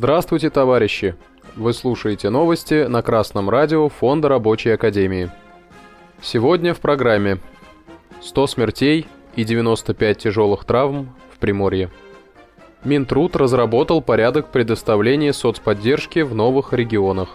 Здравствуйте, товарищи! Вы слушаете новости на Красном радио Фонда Рабочей Академии. Сегодня в программе 100 смертей и 95 тяжелых травм в Приморье. Минтруд разработал порядок предоставления соцподдержки в новых регионах.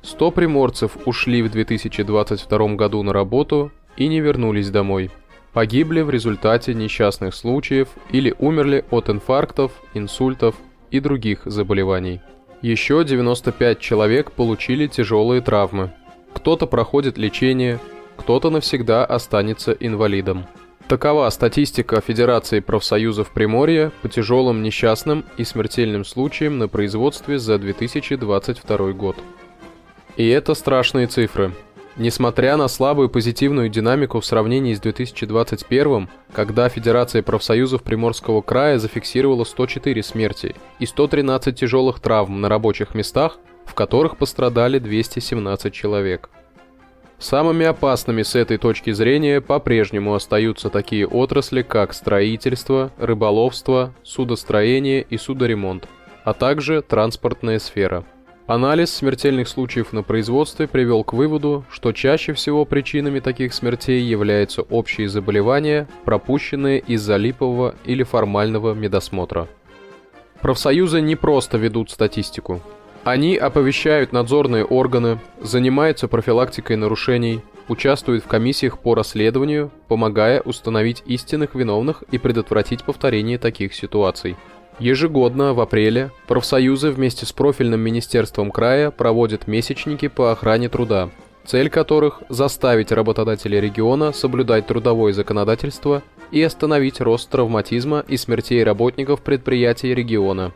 100 приморцев ушли в 2022 году на работу и не вернулись домой. Погибли в результате несчастных случаев или умерли от инфарктов, инсультов и других заболеваний. Еще 95 человек получили тяжелые травмы. Кто-то проходит лечение, кто-то навсегда останется инвалидом. Такова статистика Федерации профсоюзов Приморья по тяжелым несчастным и смертельным случаям на производстве за 2022 год. И это страшные цифры. Несмотря на слабую позитивную динамику в сравнении с 2021, когда Федерация профсоюзов Приморского края зафиксировала 104 смерти и 113 тяжелых травм на рабочих местах, в которых пострадали 217 человек. Самыми опасными с этой точки зрения по-прежнему остаются такие отрасли, как строительство, рыболовство, судостроение и судоремонт, а также транспортная сфера – Анализ смертельных случаев на производстве привел к выводу, что чаще всего причинами таких смертей являются общие заболевания, пропущенные из-за липового или формального медосмотра. Профсоюзы не просто ведут статистику. Они оповещают надзорные органы, занимаются профилактикой нарушений, участвуют в комиссиях по расследованию, помогая установить истинных виновных и предотвратить повторение таких ситуаций – Ежегодно в апреле профсоюзы вместе с профильным министерством края проводят месячники по охране труда, цель которых – заставить работодателей региона соблюдать трудовое законодательство и остановить рост травматизма и смертей работников предприятий региона.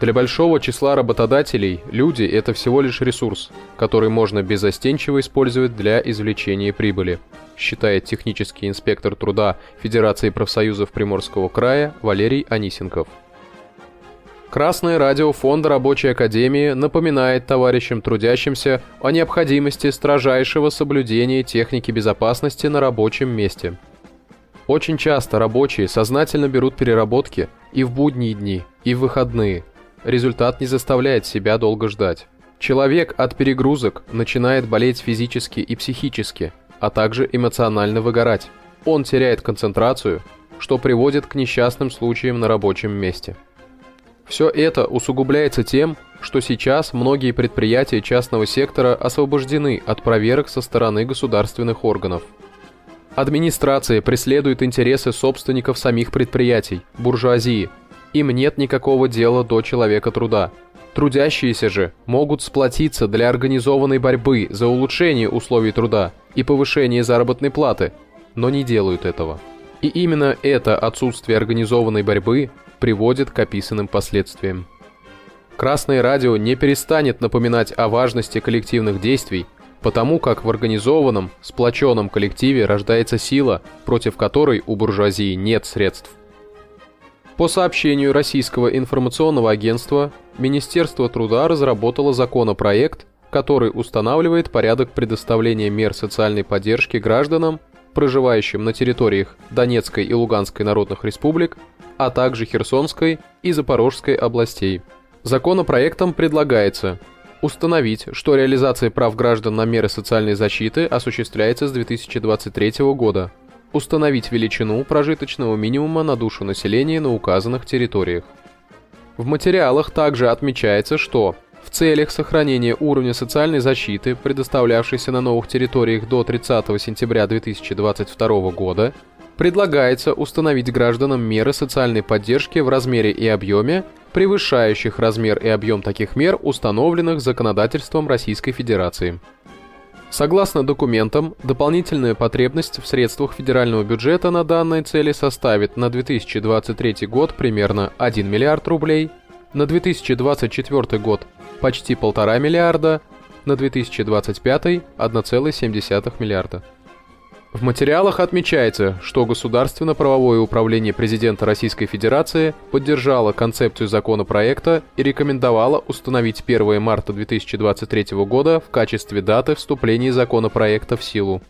Для большого числа работодателей люди – это всего лишь ресурс, который можно безостенчиво использовать для извлечения прибыли, считает технический инспектор труда Федерации профсоюзов Приморского края Валерий Анисенков. Красное радио Фонда Рабочей Академии напоминает товарищам трудящимся о необходимости строжайшего соблюдения техники безопасности на рабочем месте. Очень часто рабочие сознательно берут переработки и в будние дни, и в выходные – результат не заставляет себя долго ждать. Человек от перегрузок начинает болеть физически и психически, а также эмоционально выгорать. Он теряет концентрацию, что приводит к несчастным случаям на рабочем месте. Все это усугубляется тем, что сейчас многие предприятия частного сектора освобождены от проверок со стороны государственных органов. Администрация преследует интересы собственников самих предприятий, буржуазии – им нет никакого дела до человека труда. Трудящиеся же могут сплотиться для организованной борьбы за улучшение условий труда и повышение заработной платы, но не делают этого. И именно это отсутствие организованной борьбы приводит к описанным последствиям. Красное радио не перестанет напоминать о важности коллективных действий, потому как в организованном, сплоченном коллективе рождается сила, против которой у буржуазии нет средств. По сообщению Российского информационного агентства, Министерство труда разработало законопроект, который устанавливает порядок предоставления мер социальной поддержки гражданам, проживающим на территориях Донецкой и Луганской народных республик, а также Херсонской и Запорожской областей. Законопроектом предлагается установить, что реализация прав граждан на меры социальной защиты осуществляется с 2023 года, установить величину прожиточного минимума на душу населения на указанных территориях. В материалах также отмечается, что в целях сохранения уровня социальной защиты, предоставлявшейся на новых территориях до 30 сентября 2022 года, предлагается установить гражданам меры социальной поддержки в размере и объеме, превышающих размер и объем таких мер, установленных законодательством Российской Федерации. Согласно документам, дополнительная потребность в средствах федерального бюджета на данные цели составит на 2023 год примерно 1 миллиард рублей, на 2024 год почти полтора миллиарда, на 2025 1,7 миллиарда. В материалах отмечается, что Государственно-правовое управление президента Российской Федерации поддержало концепцию законопроекта и рекомендовало установить 1 марта 2023 года в качестве даты вступления законопроекта в силу.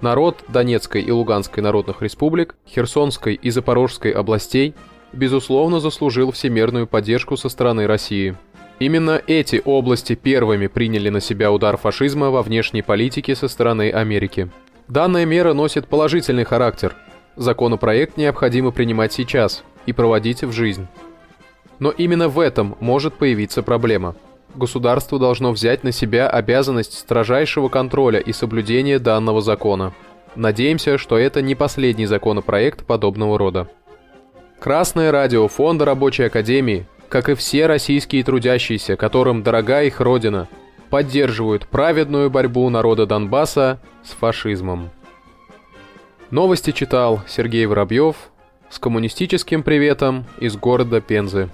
Народ Донецкой и Луганской народных республик, Херсонской и Запорожской областей безусловно, заслужил всемирную поддержку со стороны России. Именно эти области первыми приняли на себя удар фашизма во внешней политике со стороны Америки. Данная мера носит положительный характер. Законопроект необходимо принимать сейчас и проводить в жизнь. Но именно в этом может появиться проблема. Государство должно взять на себя обязанность строжайшего контроля и соблюдения данного закона. Надеемся, что это не последний законопроект подобного рода. Красное радио Фонда Рабочей Академии, как и все российские трудящиеся, которым дорога их родина, поддерживают праведную борьбу народа Донбасса с фашизмом. Новости читал Сергей Воробьев с коммунистическим приветом из города Пензы.